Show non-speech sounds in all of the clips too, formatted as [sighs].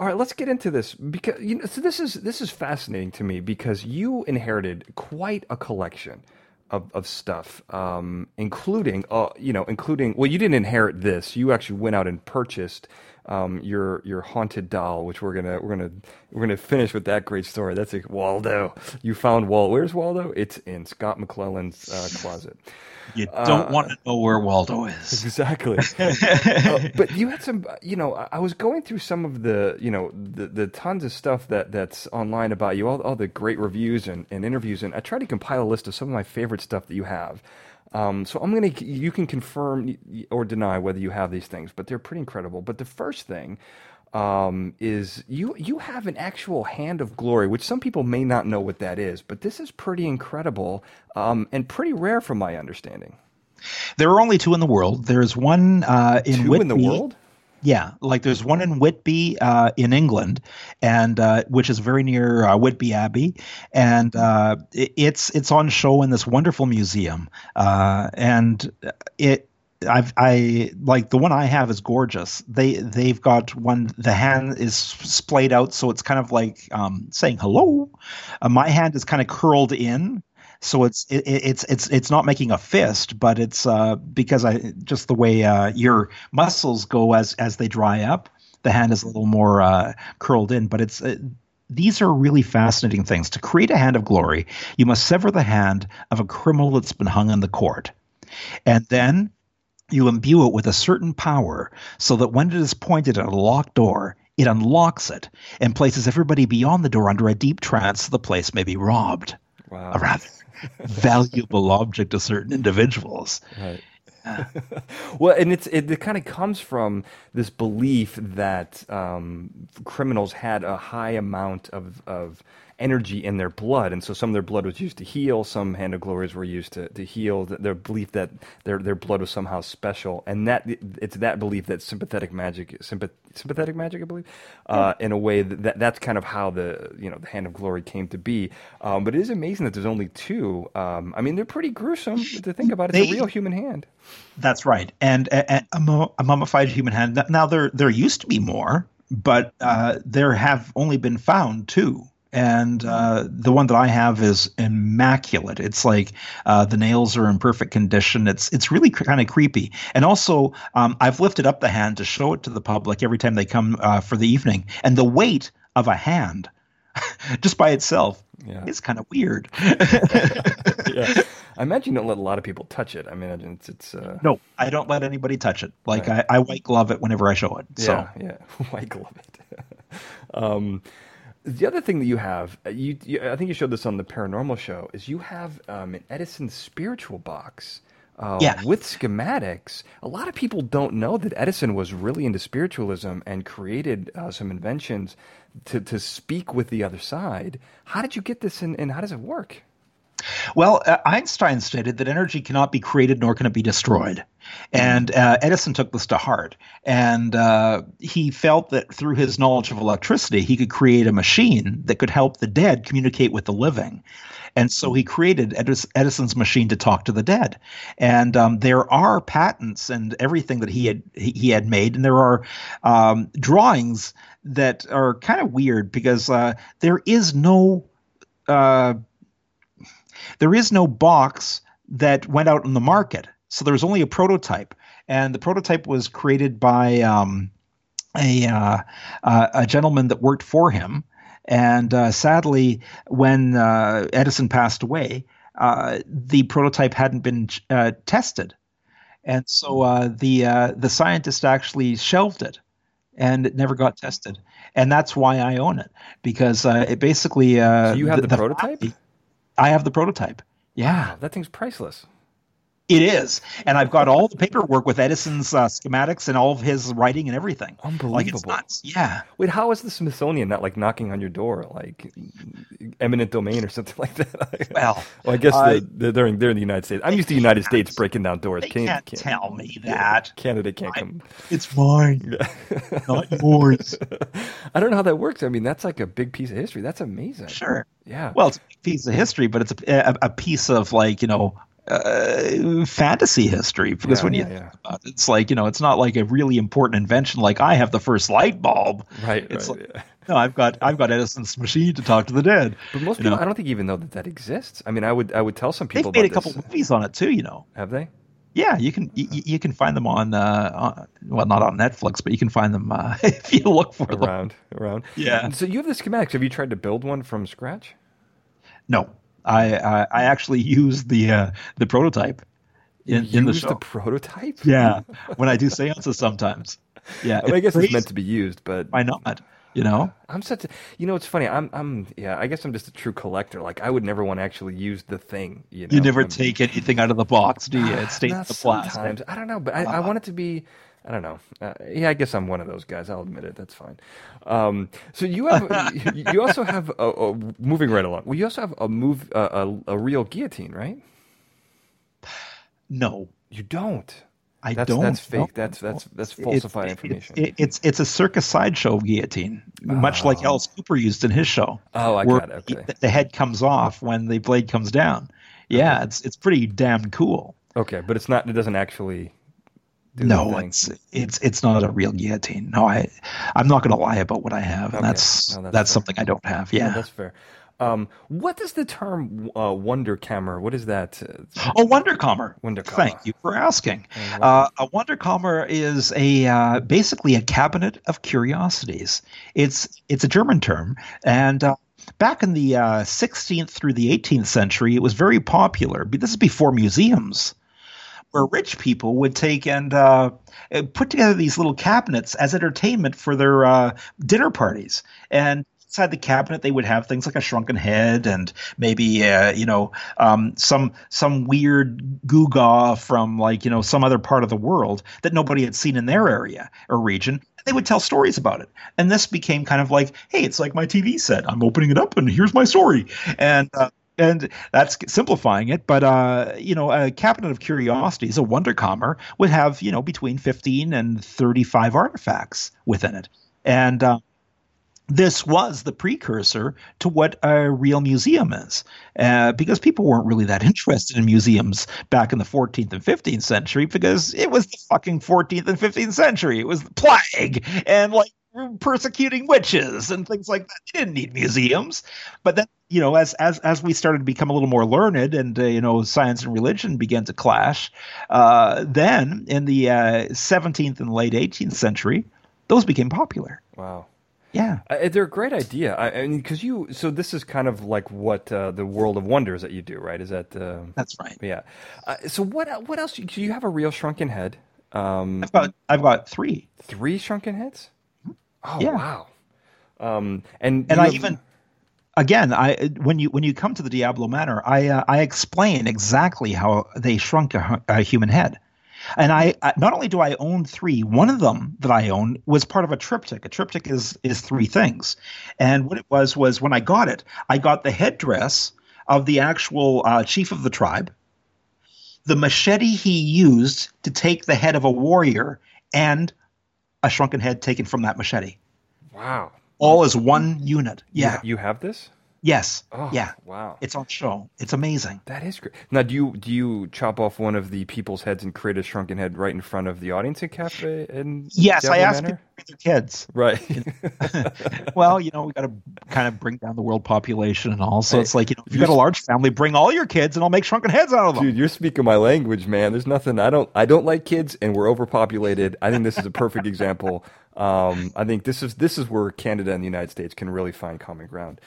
All right, let's get into this because you know. So this is this is fascinating to me because you inherited quite a collection of, of stuff, um, including uh, you know, including well, you didn't inherit this. You actually went out and purchased um, your your haunted doll, which we're gonna we're gonna we're gonna finish with that great story. That's like Waldo. You found Waldo. Where's Waldo? It's in Scott McClelland's uh, closet. You don't uh, want to know where Waldo is. [laughs] Exactly. [laughs] uh, but you had some, you know, I was going through some of the, you know, the, the tons of stuff that that's online about you, all, all the great reviews and, and interviews, and I tried to compile a list of some of my favorite stuff that you have. Um, so I'm gonna, you can confirm or deny whether you have these things, but they're pretty incredible. But the first thing um, is you you have an actual hand of glory, which some people may not know what that is, but this is pretty incredible um, and pretty rare, from my understanding. There are only two in the world. There's one uh, in two in the world. Yeah, like there's one in Whitby uh, in England, and uh, which is very near uh, Whitby Abbey, and uh, it, it's it's on show in this wonderful museum, uh, and it I've I like the one I have is gorgeous. They they've got one. The hand is splayed out, so it's kind of like um, saying hello. Uh, my hand is kind of curled in, so it's it, it's it's it's not making a fist, but it's uh, because I just the way uh, your muscles go as as they dry up. The hand is a little more uh, curled in, but it's. Uh, these are really fascinating things. To create a hand of glory, you must sever the hand of a criminal that's been hung in the court. And then you imbue it with a certain power so that when it is pointed at a locked door, it unlocks it and places everybody beyond the door under a deep trance so the place may be robbed. Wow. A rather [laughs] valuable object to certain individuals. Right. [laughs] well, and it's it, it kind of comes from this belief that um, criminals had a high amount of of energy in their blood, and so some of their blood was used to heal. Some hand of glories were used to, to heal. Their belief that their their blood was somehow special, and that it's that belief that sympathetic magic, sympath, sympathetic magic, I believe, uh, in a way that, that, that's kind of how the you know the hand of glory came to be. Um, but it is amazing that there's only two. Um, I mean, they're pretty gruesome to think about. It's they, a real human hand. That's right, and a, a, a mummified human hand. Now there there used to be more, but uh, there have only been found two and uh, the one that I have is immaculate. It's like uh, the nails are in perfect condition. It's it's really cr- kind of creepy. And also, um, I've lifted up the hand to show it to the public every time they come uh, for the evening, and the weight of a hand, [laughs] just by itself, yeah. is kind of weird. [laughs] [laughs] yeah. I imagine you don't let a lot of people touch it. I mean, it's it's. Uh... No, I don't let anybody touch it. Like right. I, I white glove it whenever I show it. So. Yeah, yeah, white glove it. um, the other thing that you have, uh, you, you, I think you showed this on the paranormal show, is you have um, an Edison spiritual box. Uh, yeah. with schematics. A lot of people don't know that Edison was really into spiritualism and created uh, some inventions to, to speak with the other side. How did you get this and, and how does it work? Well, uh, Einstein stated that energy cannot be created nor can it be destroyed. And uh, Edison took this to heart. And uh, he felt that through his knowledge of electricity, he could create a machine that could help the dead communicate with the living. And so he created Edison's machine to talk to the dead. And um, there are patents and everything that he had he had made, and there are um, drawings that are kind of weird because uh, there is no uh, there is no box that went out on the market. So there was only a prototype, and the prototype was created by um, a uh, uh, a gentleman that worked for him. And uh, sadly, when uh, Edison passed away, uh, the prototype hadn't been uh, tested, and so the the scientist actually shelved it, and it never got tested. And that's why I own it because it basically. so you have the, the prototype. Family, I have the prototype. Yeah, wow, that thing's priceless. It is, and I've got all the paperwork with Edison's uh, schematics and all of his writing and everything. Unbelievable! Like it's nuts. Yeah. Wait, how is the Smithsonian not like knocking on your door, like eminent domain or something [laughs] like that? well, well, I guess uh, the, they're in, they're in the United States. I'm used to the United States breaking down doors. They can't, can't, can't tell me that. Canada can't I, come. It's mine, [laughs] not yours. [laughs] I don't know how that works. I mean, that's like a big piece of history. That's amazing. Sure. Yeah. Well, it's a piece of history, but it's a, a, a piece of like you know uh, fantasy history because Yeah, when you yeah, think yeah. about it, it's like you know it's not like a really important invention like I have the first light bulb. Right, It's right. like, [laughs] no, I've got I've got Edison's machine to talk to the dead. But most people, know. I don't think even know that that exists. I mean, I would I would tell some people They've made a about couple movies on it too. You know. Have they? Yeah, you can you, you can find them on, uh, on well not on Netflix, but you can find them uh, [laughs] if you look for them. Around, around. Yeah. So you have the schematics. Have you tried to build one from scratch? No, I I, I actually [laughs] use the uh, the prototype in, in the Use show. the prototype. yeah, when I do [laughs] seances sometimes. Yeah, I, mean, I guess it's meant to be used, but Why not? You know. I'm such a, you know, it's funny. I'm, I'm, yeah. I guess I'm just a true collector. Like I would never want to actually use the thing. You know, You never I'm- take anything out of the box, do you? It [sighs] stays in the plastic. sometimes. I don't know, but I, I want it to be. I don't know. Uh, yeah, I guess I'm one of those guys. I'll admit it. That's fine. Um, so you have, [laughs] you, also have a, a moving right along. Well, you also have a move, uh, a, a real guillotine, right? No, You don't. I That's don't. that's fake. No. That's that's that's falsified it's- information. It's, it's it's a circus sideshow guillotine, much like oh. Alice Cooper used in his show. Oh, I got it, okay. the head comes off when the blade comes down. Yeah, it's it's pretty damn cool. okay, but it's not. It doesn't actually. Do No, it's it's it's not a real guillotine. No, I I'm not going to lie about what I have, and Okay. that's No, that's that's, something I don't have. Yeah, Yeah. that's fair. Um, what does the term uh, wonder camera? What is that? Uh, Oh, Wondercomer. Wunderkammer. Thank you for asking. Uh, a Wunderkammer is a uh, basically a cabinet of curiosities. It's it's a German term, and uh, back in the uh, 16th through the 18th century, it was very popular. But this is before museums, where rich people would take and uh, uh, put together these little cabinets as entertainment for their uh, dinner parties. And inside the cabinet, they would have things like a shrunken head and maybe uh, you know um, some some weird gewgaw from like you know some other part of the world that nobody had seen in their area or region. They would tell stories about it, and this became kind of like, hey, it's like my TV set. I'm opening it up, and here's my story, and. Uh, and that's simplifying it, but uh, you know, a cabinet of curiosities, a Wunderkammer, would have you know between fifteen and thirty-five artifacts within it, and uh, this was the precursor to what a real museum is, uh, because people weren't really that [laughs] interested in museums back in the 14th and 15th century because it was the fucking 14th and 15th century. It was the plague and like persecuting witches and things like that. They didn't need museums, but then you know, as as as we started to become a little more learned and uh, you know, science and religion began to clash, uh, then in the uh, 17th and late 18th century, those became popular. wow. Yeah. Uh, they're a great idea. I, I mean, because you. So this is kind of like what uh, the World of Wonders that you do, right? Is that? Uh, That's right. yeah. Uh, so what? What else? Do you have a real shrunken head? Um, I've got I've got three, three shrunken heads. Oh Yeah. wow. Um, and and I have- even again I when you when you come to the Diablo Manor, I uh, I explain exactly how they shrunk a, a human head. And I, I not only do I own three, one of them that I own was part of a triptych. A triptych is is three things, and what it was was when I got it, I got the headdress of the actual uh, chief of the tribe, the machete he used to take the head of a warrior, and a shrunken head taken from that machete, wow. all as one unit. Yeah. You, have this? Yes. Oh, yeah. Wow. It's on show. It's amazing. That is great. Now, do you do you chop off one of the people's heads and create a shrunken head right in front of the audience in Cafe? In Yes, I Diablo asked Manor? people to bring their kids. Right. [laughs] well, you know, we got to kind of bring down the world population and all. So Hey, it's like, you know, if you got a large family, bring all your kids and I'll make shrunken heads out of them. Dude, you're speaking my language, man. There's nothing. I don't. I don't like kids, and we're overpopulated. I think this is a perfect example. Um, I think this is this is where Canada and the United States can really find common ground.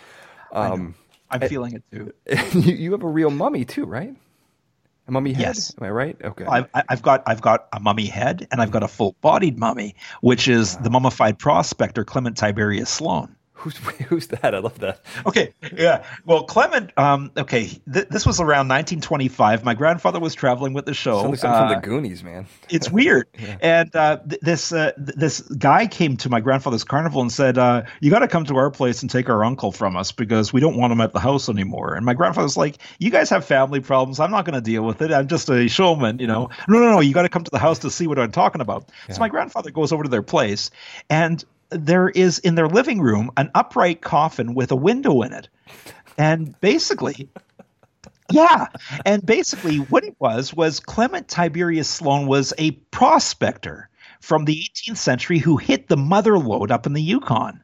Um, I'm feeling it too. [laughs] you, you have a real mummy too, right? A mummy head. Yes. Am I right? Okay. I've, I- I've got I've got a mummy head and I've got a full-bodied mummy, which is the mummified prospector Clement Tiberius Sloan. Who's [laughs] who's that? I love that. Okay, yeah. Well, Clement. Um, okay, th- this was around 1925. My grandfather was traveling with the show. Sounds like something from Uh, the Goonies, man. it's weird. [laughs] And uh, th- this uh, th- this guy came to my grandfather's carnival and said, uh, "You got to come to our place and take our uncle from us because we don't want him at the house anymore." And my grandfather's like, "You guys have family problems. I'm not going to deal with it. I'm just a showman, you know." No, no, no. You got to come to the house to see what I'm talking about. So my grandfather goes over to their place, and there is in their living room an upright coffin with a window in it, and basically yeah. And basically, what it was was Clement Tiberius Sloan was a prospector from the 18th century who hit the mother lode up in the Yukon.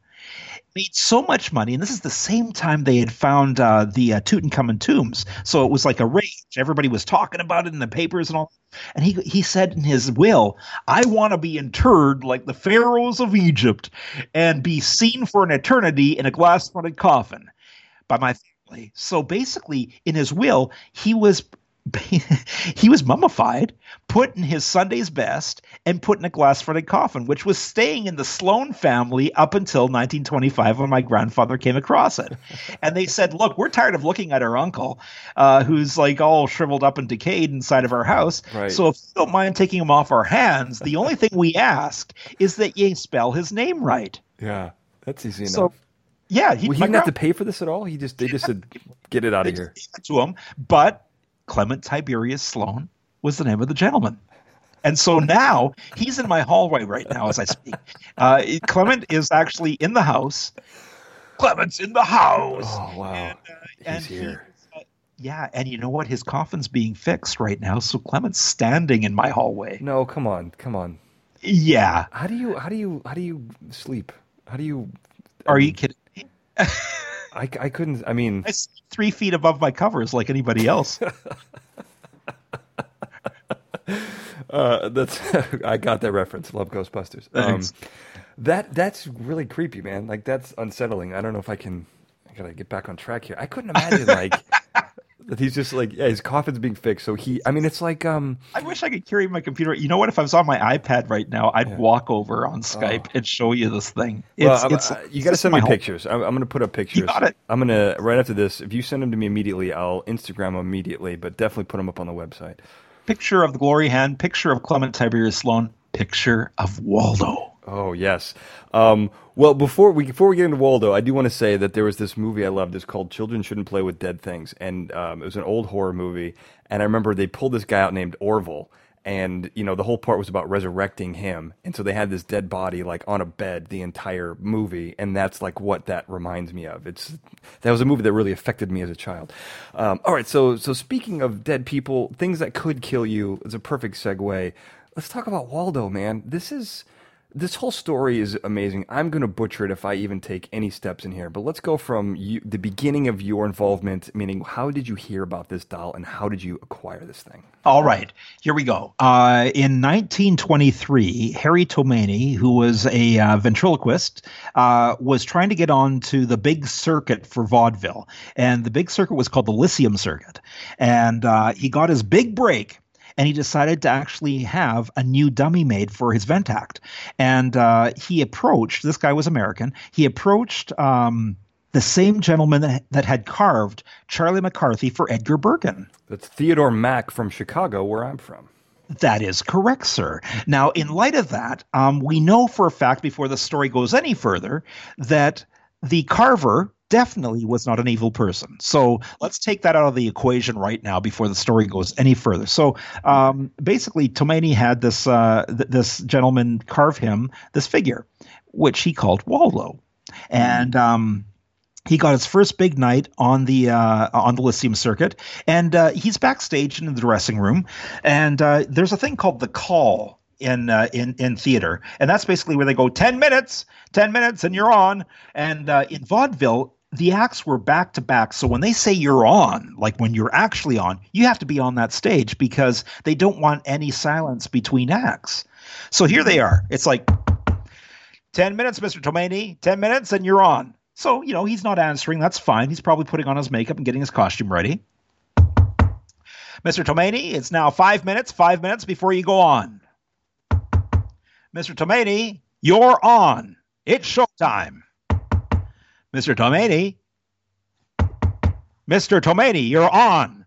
Made so much money, and this is the same time they had found uh, the uh, Tutankhamun tombs. So it was like a rage. Everybody was talking about it in the papers and all. And he he said in his will, "I want to be interred like the pharaohs of Egypt, and be seen for an eternity in a glass-fronted coffin by my family." So basically, in his will, he was [laughs] he was mummified, put in his Sunday's best, and put in a glass fronted coffin, which was staying in the Sloan family up until 1925 when my grandfather came across it. [laughs] and they said, Look, we're tired of looking at our uncle, uh, who's like all shriveled up and decayed inside of our house. Right. So if you don't mind taking him off our hands, the only thing we ask is that you spell his name right. Yeah, that's easy enough. So, yeah, he, well, he didn't have to pay for this at all. He just they just said, "Get it out of here." To him, but Clement Tiberius Sloan was the name of the gentleman. And so now he's in my hallway right now as I speak. Uh, Clement is actually in the house. Clement's in the house. Oh wow! And, uh, he's and here. He, uh, yeah, and you know what? His coffin's being fixed right now, so Clement's standing in my hallway. No, come on, come on. Yeah. How do you? How do you? How do you sleep? How do you? Are you kidding? [laughs] I, I couldn't. I mean, I three feet above my covers like anybody else. [laughs] uh, that's [laughs] I got that reference. Love Ghostbusters. Um, that that's really creepy, man. Like that's unsettling. I don't know if I can. I gotta get back on track here. I couldn't imagine like [laughs] that he's just like yeah his coffin's being fixed so he i mean it's like um i wish i could carry my computer. You know what? If i was on my ipad right now i'd yeah. walk over on skype oh. and show you this thing. It's, well, it's uh, you gotta send me pictures. I'm, I'm, gonna put up pictures. you got it. i'm gonna right after this if you send them to me immediately i'll instagram them immediately but definitely put them up on the website. Picture of the glory hand picture of clement tiberius sloan picture of waldo Oh yes. Um, well, before we before we get into Waldo, I do want to say that there was this movie I loved. It's called Children Shouldn't Play with Dead Things, and um, it was an old horror movie. And I remember they pulled this guy out named Orville, and you know the whole part was about resurrecting him. And so they had this dead body like on a bed the entire movie, and that's like what that reminds me of. It's that was a movie that really affected me as a child. Um, all right, so so speaking of dead people, things that could kill you is a perfect segue. Let's talk about Waldo, man. This is this whole story is amazing. I'm going to butcher it if I even take any steps in here. But let's go from you, the beginning of your involvement, meaning how did you hear about this doll and how did you acquire this thing? All right, here we go. Uh, in 1923, Harry Tomene, who was a uh, ventriloquist, uh, was trying to get on to the big circuit for vaudeville. And the big circuit was called the Lyceum Circuit. And uh, he got his big break and he decided to actually have a new dummy made for his Ventact. And uh, he approached this guy was American. He approached. Um, the same gentleman that, that had carved Charlie McCarthy for Edgar Bergen. That's Theodore Mack from Chicago, where I'm from. That is correct, sir. Now, in light of that, um, we know for a fact, before the story goes any further, that the carver definitely was not an evil person. So let's take that out of the equation right now before the story goes any further. So um, basically, Tomene had this uh, th- this gentleman carve him this figure, which he called Waldo, and. Um, he got his first big night on the uh, on the Lyceum circuit, and uh, he's backstage in the dressing room. And uh, there's a thing called the call in uh, in in theater, and that's basically where they go ten minutes, ten minutes, and you're on. And uh, in vaudeville, the acts were back to back. So when they say you're on, like when you're actually on, you have to be on that stage because they don't want any silence between acts. So here they are. It's like 10 minutes, Mr. Tomene, 10 minutes, and you're on. So, you know, he's not answering. That's fine. He's probably putting on his makeup and getting his costume ready. Mr. Tomene, it's now five minutes, five minutes before you go on. Mr. Tomene, you're on. It's showtime. Mr. Tomene. Mr. Tomene, you're on.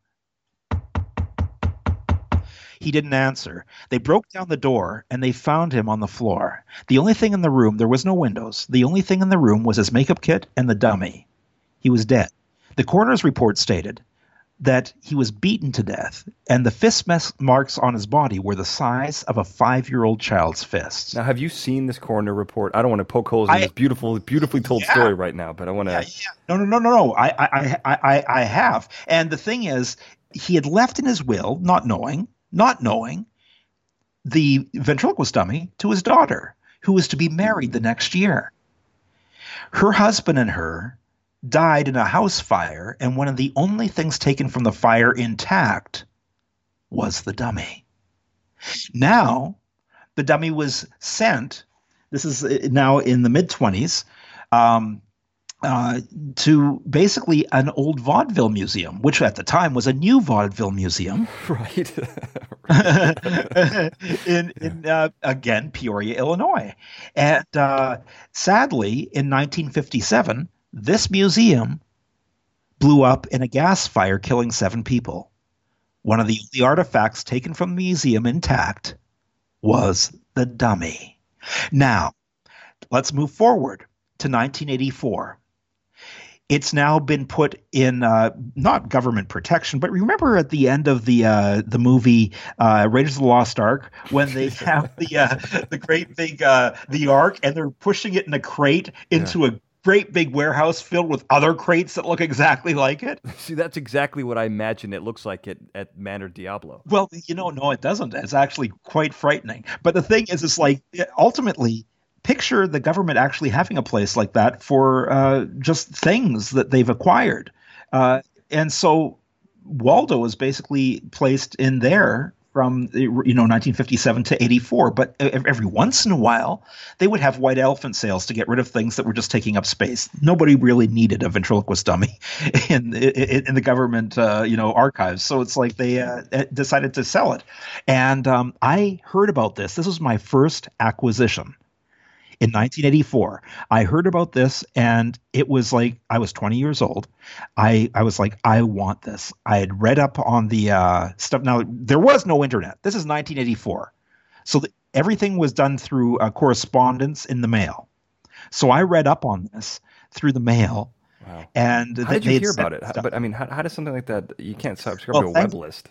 He didn't answer. They broke down the door and they found him on the floor. The only thing in the room, there was no windows. The only thing in the room was his makeup kit and the dummy. He was dead. The coroner's report stated that he was beaten to death, and the fist mes- marks on his body were the size of a five-year-old child's fists. Now, have you seen this coroner report? I don't want to poke holes in I- this beautiful, beautifully told Yeah. story right now, but I want to. Yeah, yeah. No, no, no, no, no. I, I, I, I, I have. And the thing is, he had left in his will, not knowing, not knowing, the ventriloquist dummy to his daughter, who was to be married the next year. Her husband and her died in a house fire, and one of the only things taken from the fire intact was the dummy. Now, the dummy was sent. This is uh, now in the mid 20s. Um, uh, to basically an old vaudeville museum, which at the time was a new vaudeville museum [laughs] right. [laughs] in, in uh, again Peoria, Illinois. And uh, sadly, in 1957, this museum blew up in a gas fire, killing seven people. One of the, the artifacts taken from the museum intact was the dummy. Now, let's move forward to 1984 it's now been put in uh, not government protection, but remember at the end of the uh, the movie uh, Raiders of the Lost Ark when they [laughs] have the uh, the great big uh, the ark and they're pushing it in a crate into a great big warehouse filled with other crates that look exactly like it. [laughs] See, that's exactly what I imagine it looks like at, at Manor Diablo. Well, you know, no, it doesn't. It's actually quite frightening. But the thing is, it's like ultimately picture the government actually having a place like that for uh, just things that they've acquired. Uh, and so Waldo is basically placed in there from you know 1957 to 84 but every once in a while they would have white elephant sales to get rid of things that were just taking up space. Nobody really needed a ventriloquist dummy [laughs] in in, in the government uh, you know archives. So it's like they uh, decided to sell it. And um, i heard about this. This was my first acquisition in 1984 i heard about this and it was like i was 20 years old i i was like i want this i had read up on the uh, stuff now there was no internet this is 1984 so the, everything was done through uh, correspondence in the mail so i read up on this through the mail Wow. and How did you hear about it? stuff. But I mean, how, how does something like that? You can't subscribe Well, to a web list.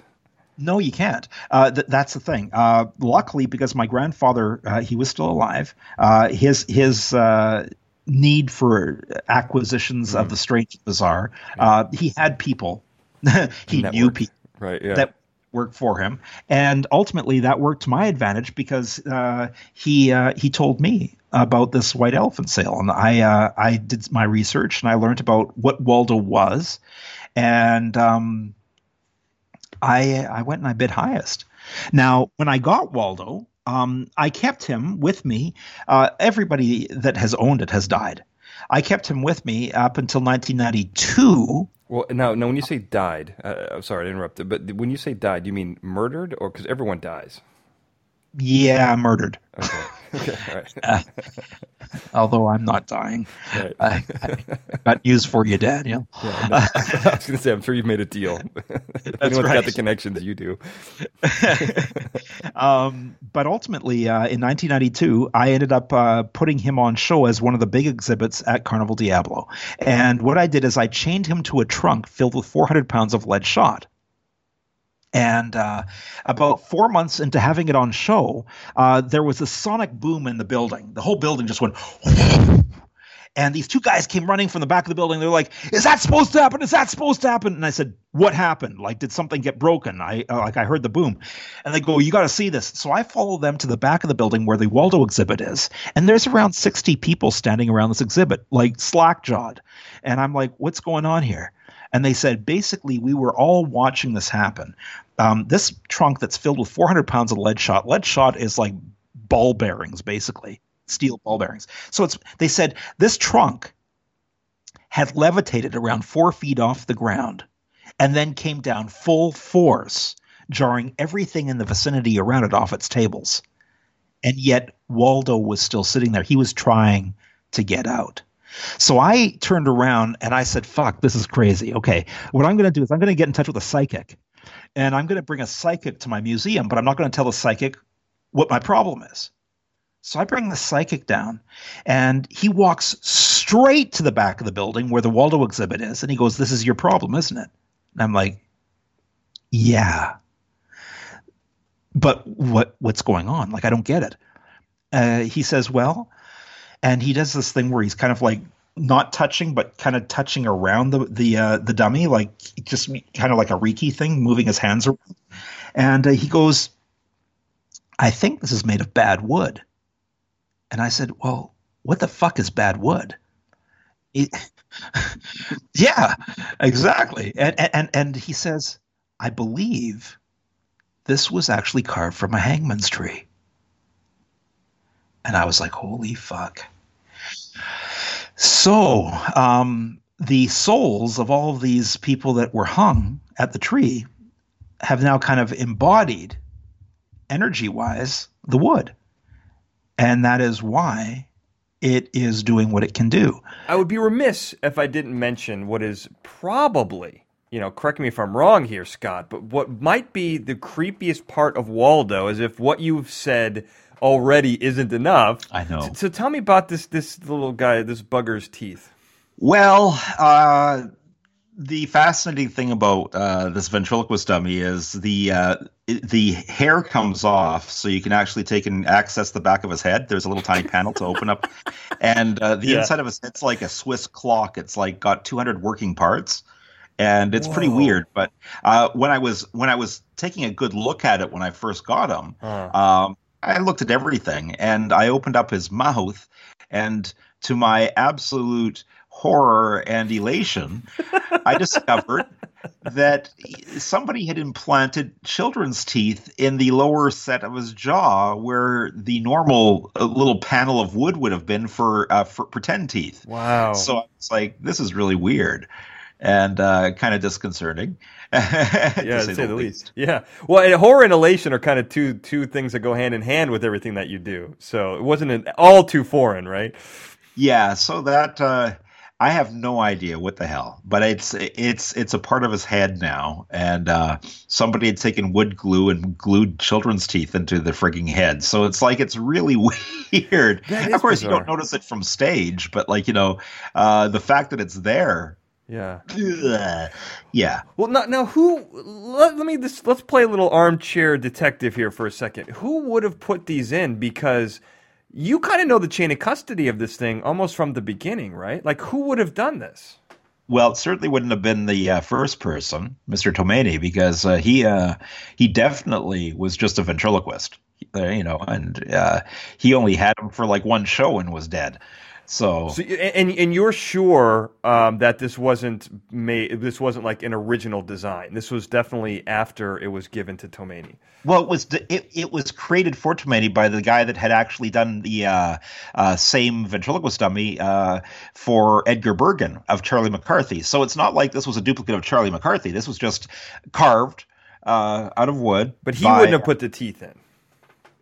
No, you can't. Uh, th- that's the thing. Uh, luckily, because my grandfather, uh, he was still alive. Uh, his his uh, need for acquisitions of the strange and bizarre. Uh, he had people. [laughs] he knew people Right. Yeah. that worked for him, and ultimately that worked to my advantage because uh, he uh, he told me about this white elephant sale, and I uh, I did my research and I learned about what Waldo was, and um, I I went and I bid highest. Now, when I got Waldo, um, I kept him with me. Uh, everybody that has owned it has died. I kept him with me up until 1992. well, now, now, when you say died, uh, I'm sorry to interrupt, but when you say died, you mean murdered, or because everyone dies? Yeah, murdered. Okay. [laughs] okay. Right. Although I'm not dying. right. I, I got news for you, Daniel. [laughs] Yeah, no, [laughs] I was going to say, I'm sure you've made a deal. anyone's got the connections, you do. um, but ultimately, uh, in 1992, I ended up uh, putting him on show as one of the big exhibits at Carnival Diablo. And what I did is I chained him to a trunk filled with 400 pounds of lead shot. And uh, about four months into having it on show, uh, there was a sonic boom in the building. The whole building just went. [laughs] And these two guys came running from the back of the building. They're like, "Is that supposed to happen? Is that supposed to happen?" And I said, "What happened? Like, did something get broken?" I uh, like I heard the boom, and they go, "You got to see this." So I follow them to the back of the building where the Waldo exhibit is, and there's around sixty people standing around this exhibit, like slack jawed, and I'm like, "What's going on here?" And they said, basically, we were all watching this happen. Um, this trunk that's filled with 400 pounds of lead shot. Lead shot is like ball bearings, basically steel ball bearings. So it's they said this trunk had levitated around four feet off the ground and then came down full force, jarring everything in the vicinity around it off its tables. And yet Waldo was still sitting there. He was trying to get out. So I turned around and I said, fuck, this is crazy. Okay, what I'm going to do is I'm going to get in touch with a psychic and I'm going to bring a psychic to my museum, but I'm not going to tell the psychic what my problem is. So I bring the psychic down, and he walks straight to the back of the building where the Waldo exhibit is, and he goes, "This is your problem, isn't it?" And I'm like, Yeah. But what what's going on? Like I don't get it. Uh, he says, well, and he does this thing where he's kind of like not touching, but kind of touching around the the uh, the dummy, like just kind of like a Reiki thing, moving his hands around. And uh, he goes, "I think this is made of bad wood." And I said, "Well, what the fuck is bad wood?" It, [laughs] yeah, exactly. And, and and he says, "I believe this was actually carved from a hangman's tree." And I was like, "Holy fuck!" So, um, the souls of all of these people that were hung at the tree have now kind of embodied, energy wise, the wood. And that is why it is doing what it can do. I would be remiss if I didn't mention what is probably, you know, correct me if I'm wrong here, Scott, but what might be the creepiest part of Waldo is if what you've said already isn't enough. I know. So, so tell me about this this little guy, this bugger's teeth. Well, uh, the fascinating thing about uh, this ventriloquist dummy is the uh, it, the hair comes off, so you can actually take and access the back of his head. There's a little tiny panel to open up, [laughs] and uh, the Yeah. inside of his head's like a Swiss clock. It's like got 200 working parts, and it's pretty weird. But uh, when I was when I was taking a good look at it when I first got him, Huh. um, I looked at everything and I opened up his mouth, and to my absolute horror and elation, I [laughs] discovered that somebody had implanted children's teeth in the lower set of his jaw, where the normal uh, little panel of wood would have been for uh, for pretend teeth. Wow. So I was like, this is really weird and uh, kind of disconcerting. [laughs] yeah, to say the least. Yeah. Well, horror and elation are kind of two two things that go hand in hand with everything that you do. So it wasn't an, all too foreign, right? Yeah, so that uh, I have no idea what the hell, but it's it's it's a part of his head now, and uh, somebody had taken wood glue and glued children's teeth into the frigging head. So it's like it's really [laughs] weird. Of course, you don't notice it from stage, but like you know, uh, the fact that it's there, Yeah. ugh, yeah. Well, now, now who? Let, let me just Let's play a little armchair detective here for a second. Who would have put these in? Because you kind of know the chain of custody of this thing almost from the beginning, right? Like, who would have done this? Well, it certainly wouldn't have been the uh, first person, Mr. Tomeni, because uh, he uh, he definitely was just a ventriloquist, uh, you know, and uh, he only had him for like one show and was dead. So, So, and and you're sure um, that this wasn't made. This wasn't like an original design. This was definitely after it was given to Tomani. well, it was it, it was created for Tomeni by the guy that had actually done the uh, uh, same ventriloquist dummy uh, for Edgar Bergen of Charlie McCarthy. So it's not like this was a duplicate of Charlie McCarthy. This was just carved uh, out of wood. But he by- wouldn't have put the teeth in.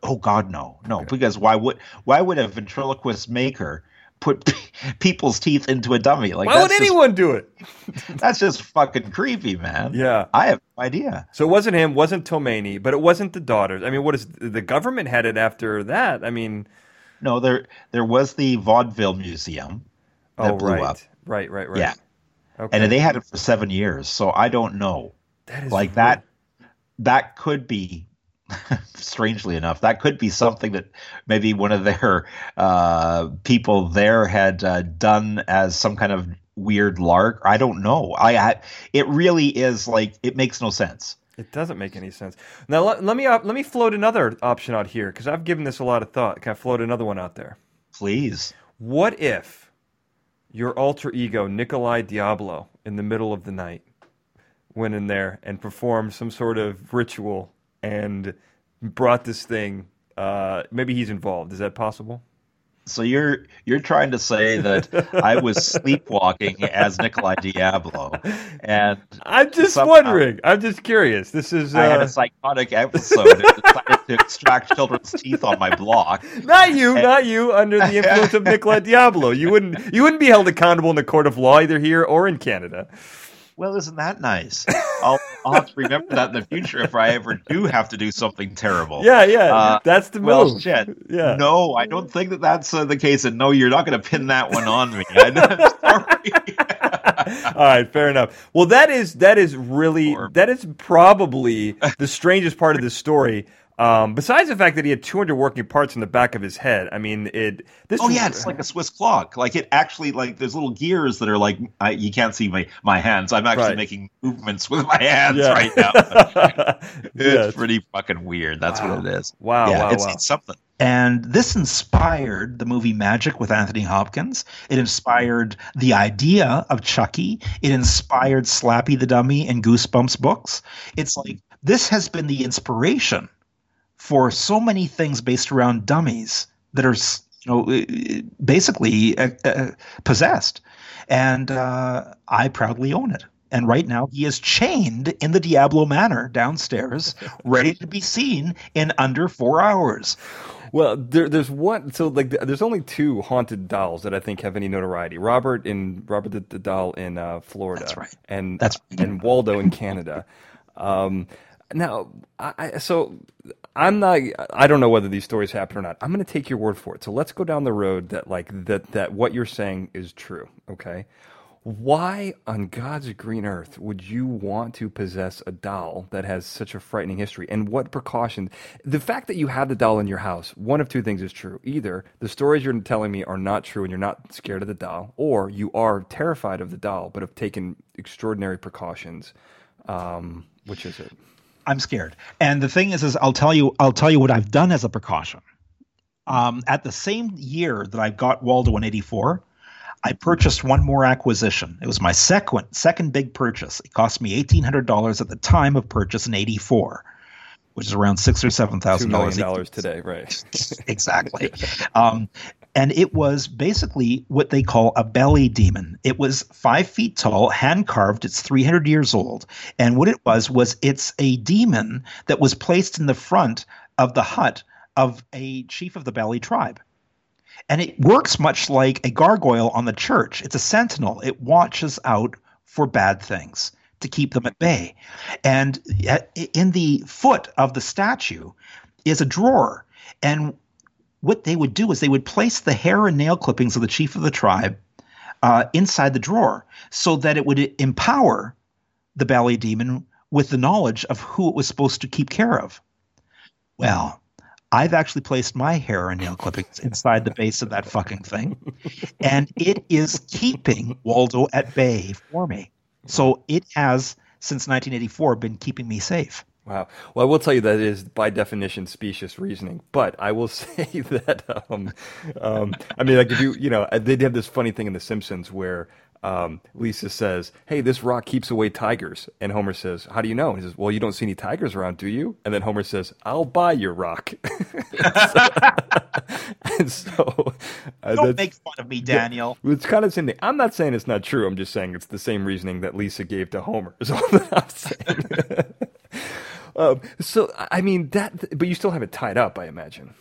Oh God, no, no. Because why would why would a ventriloquist maker put [laughs] people's teeth into a dummy? Like Why would just- anyone do it? [laughs] that's just fucking creepy, man. Yeah. I have no idea. So it wasn't him, wasn't Tomani, but it wasn't the daughters. I mean, what is the government had it after that? I mean, No, there there was the vaudeville museum that oh blew right, up, right, right, right. Yeah. Okay. and they had it for seven years. So I don't know. that is Like weird. that, that could be. [laughs] strangely enough, that could be something that maybe one of their uh, people there had uh, done as some kind of weird lark. I don't know. I, I it really is like it makes no sense. It doesn't make any sense. Now let, let me uh, let me float another option out here because I've given this a lot of thought. Can I float another one out there? Please. What if your alter ego Nikolai Diablo in the middle of the night went in there and performed some sort of ritual and brought this thing? Uh, maybe he's involved. Is that possible? So you're you're trying to say that I was [laughs] sleepwalking as Nikolai Diablo, and I'm just wondering. I'm just curious. This is I had uh, a psychotic episode and decided to extract children's teeth on my block. not you, not you. Under the influence of Nikolai Diablo, you wouldn't you wouldn't be held accountable in the court of law either here or in Canada. Well, isn't that nice? I'll, I'll have to remember that in the future if I ever do have to do something terrible. Yeah, yeah, uh, that's the move. Well, shit. Yeah. No, I don't think that that's uh, the case. And no, you're not going to pin that one on me. [laughs] [laughs] All right, fair enough. Well, that is that is really that is probably the strangest part of this story. Um, besides the fact that he had 200 working parts in the back of his head, I mean, it. This oh yeah, it's like a Swiss clock. Like it actually, like there's little gears that are like I, you can't see my my hands. I'm actually right. making movements with my hands yeah. right now. [laughs] it's yes. pretty fucking weird. That's wow. what it is. Wow, yeah, wow, it's, wow. it's something. And this inspired the movie Magic with Anthony Hopkins. It inspired the idea of Chucky. It inspired Slappy the Dummy and Goosebumps books. It's like this has been the inspiration for so many things based around dummies that are you know basically uh, uh, possessed and uh, i proudly own it and right now he is chained in the diablo manor downstairs [laughs] ready to be seen in under four hours well, there, there's one. So like, there's only two haunted dolls that I think have any notoriety. Robert in Robert the, the doll in uh, Florida, that's right, and that's right. and Waldo in Canada. Um, now, I, so I'm not. I don't know whether these stories happen or not. I'm going to take your word for it. So let's go down the road that like that that what you're saying is true. Okay. Why on God's green earth would you want to possess a doll that has such a frightening history? And what precautions? The fact that you have the doll in your house, one of two things is true. Either the stories you're telling me are not true and you're not scared of the doll, or you are terrified of the doll but have taken extraordinary precautions. Um, which is it? I'm scared. And the thing is, is I'll tell you, I'll tell you what I've done as a precaution. Um, at the same year that I got Waldo in '84, I purchased one more acquisition. It was my second second big purchase. It cost me eighteen hundred dollars at the time of purchase in '84, which is around six or seven thousand dollars today, right? exactly. [laughs] Um, and it was basically what they call a belly demon. It was five feet tall, hand carved. It's 300 years old. And what it was, was it's a demon that was placed in the front of the hut of a chief of the belly tribe. And it works much like a gargoyle on the church. It's a sentinel, it watches out for bad things to keep them at bay. And uh, in the foot of the statue is a drawer. And what they would do is they would place the hair and nail clippings of the chief of the tribe uh, inside the drawer so that it would empower the belly demon with the knowledge of who it was supposed to keep care of. Well, I've actually placed my hair and nail clippings inside the base of that fucking thing, [laughs] and it is keeping Waldo at bay for me. So it has, since 1984, been keeping me safe. Wow. Well, I will tell you that is by definition specious reasoning, but I will [laughs] say that um, um, I mean, like if you you know they did have this funny thing in The Simpsons where um, Lisa says, "Hey, this rock keeps away tigers," and Homer says, "How do you know?" And he says, "Well, you don't see any tigers around, do you?" And then Homer says, "I'll buy your rock." [laughs] [laughs] and so, uh, don't make fun of me, Daniel. Yeah, it's kind of the same thing. I'm not saying it's not true. I'm just saying it's the same reasoning that Lisa gave to Homer. Is all that I'm saying. Um, so I mean that, but you still have it tied up, I imagine.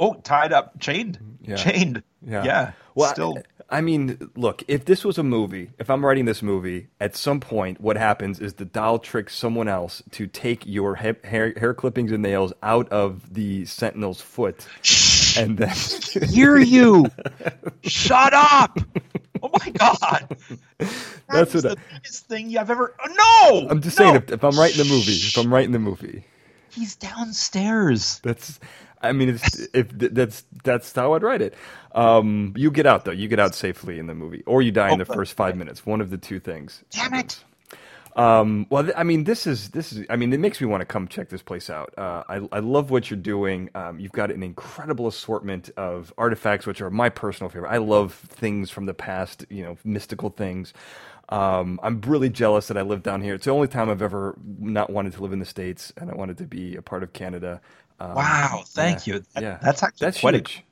Oh, tied up, chained, yeah. chained. Yeah. yeah. Well, still. I, I mean, look, if this was a movie, if I'm writing this movie, at some point, what happens is the doll tricks someone else to take your hair, hair clippings and nails out of the Sentinel's foot, and then [laughs] hear you. Shut up. Oh my god! That's what the I, biggest thing I've ever. Oh, no, I'm just no. saying. If, if I'm writing the movie, if I'm writing the movie, he's downstairs. That's. I mean, it's, if that's that's how I'd write it. Um, you get out though. You get out safely in the movie, or you die oh, in the first five minutes. One of the two things. Damn it! Um, well, I mean, this is this is. I mean, it makes me want to come check this place out. Uh, I I love what you're doing. Um, you've got an incredible assortment of artifacts, which are my personal favorite. I love things from the past, you know, mystical things. Um, I'm really jealous that I live down here. It's the only time I've ever not wanted to live in the states, and I wanted to be a part of Canada. Um, wow, thank yeah, you. That, yeah, that's actually that's huge. A-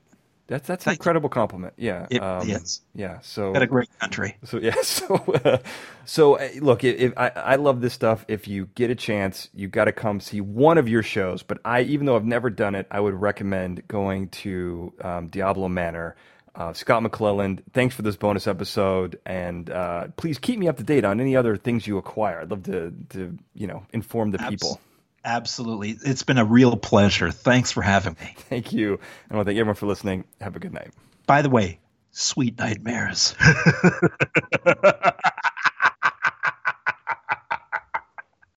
that's that's an incredible compliment. Yeah, it um, is. Yeah, so got a great country. So yeah, [laughs] so uh, so uh, look, if, I I love this stuff. If you get a chance, you got to come see one of your shows. But I, even though I've never done it, I would recommend going to um, Diablo Manor. Uh, Scott McClelland, thanks for this bonus episode, and uh, please keep me up to date on any other things you acquire. I'd love to, to you know, inform the people. Absolutely, it's been a real pleasure. Thanks for having me. Thank you, and I want to thank everyone for listening. Have a good night. By the way, sweet nightmares. [laughs]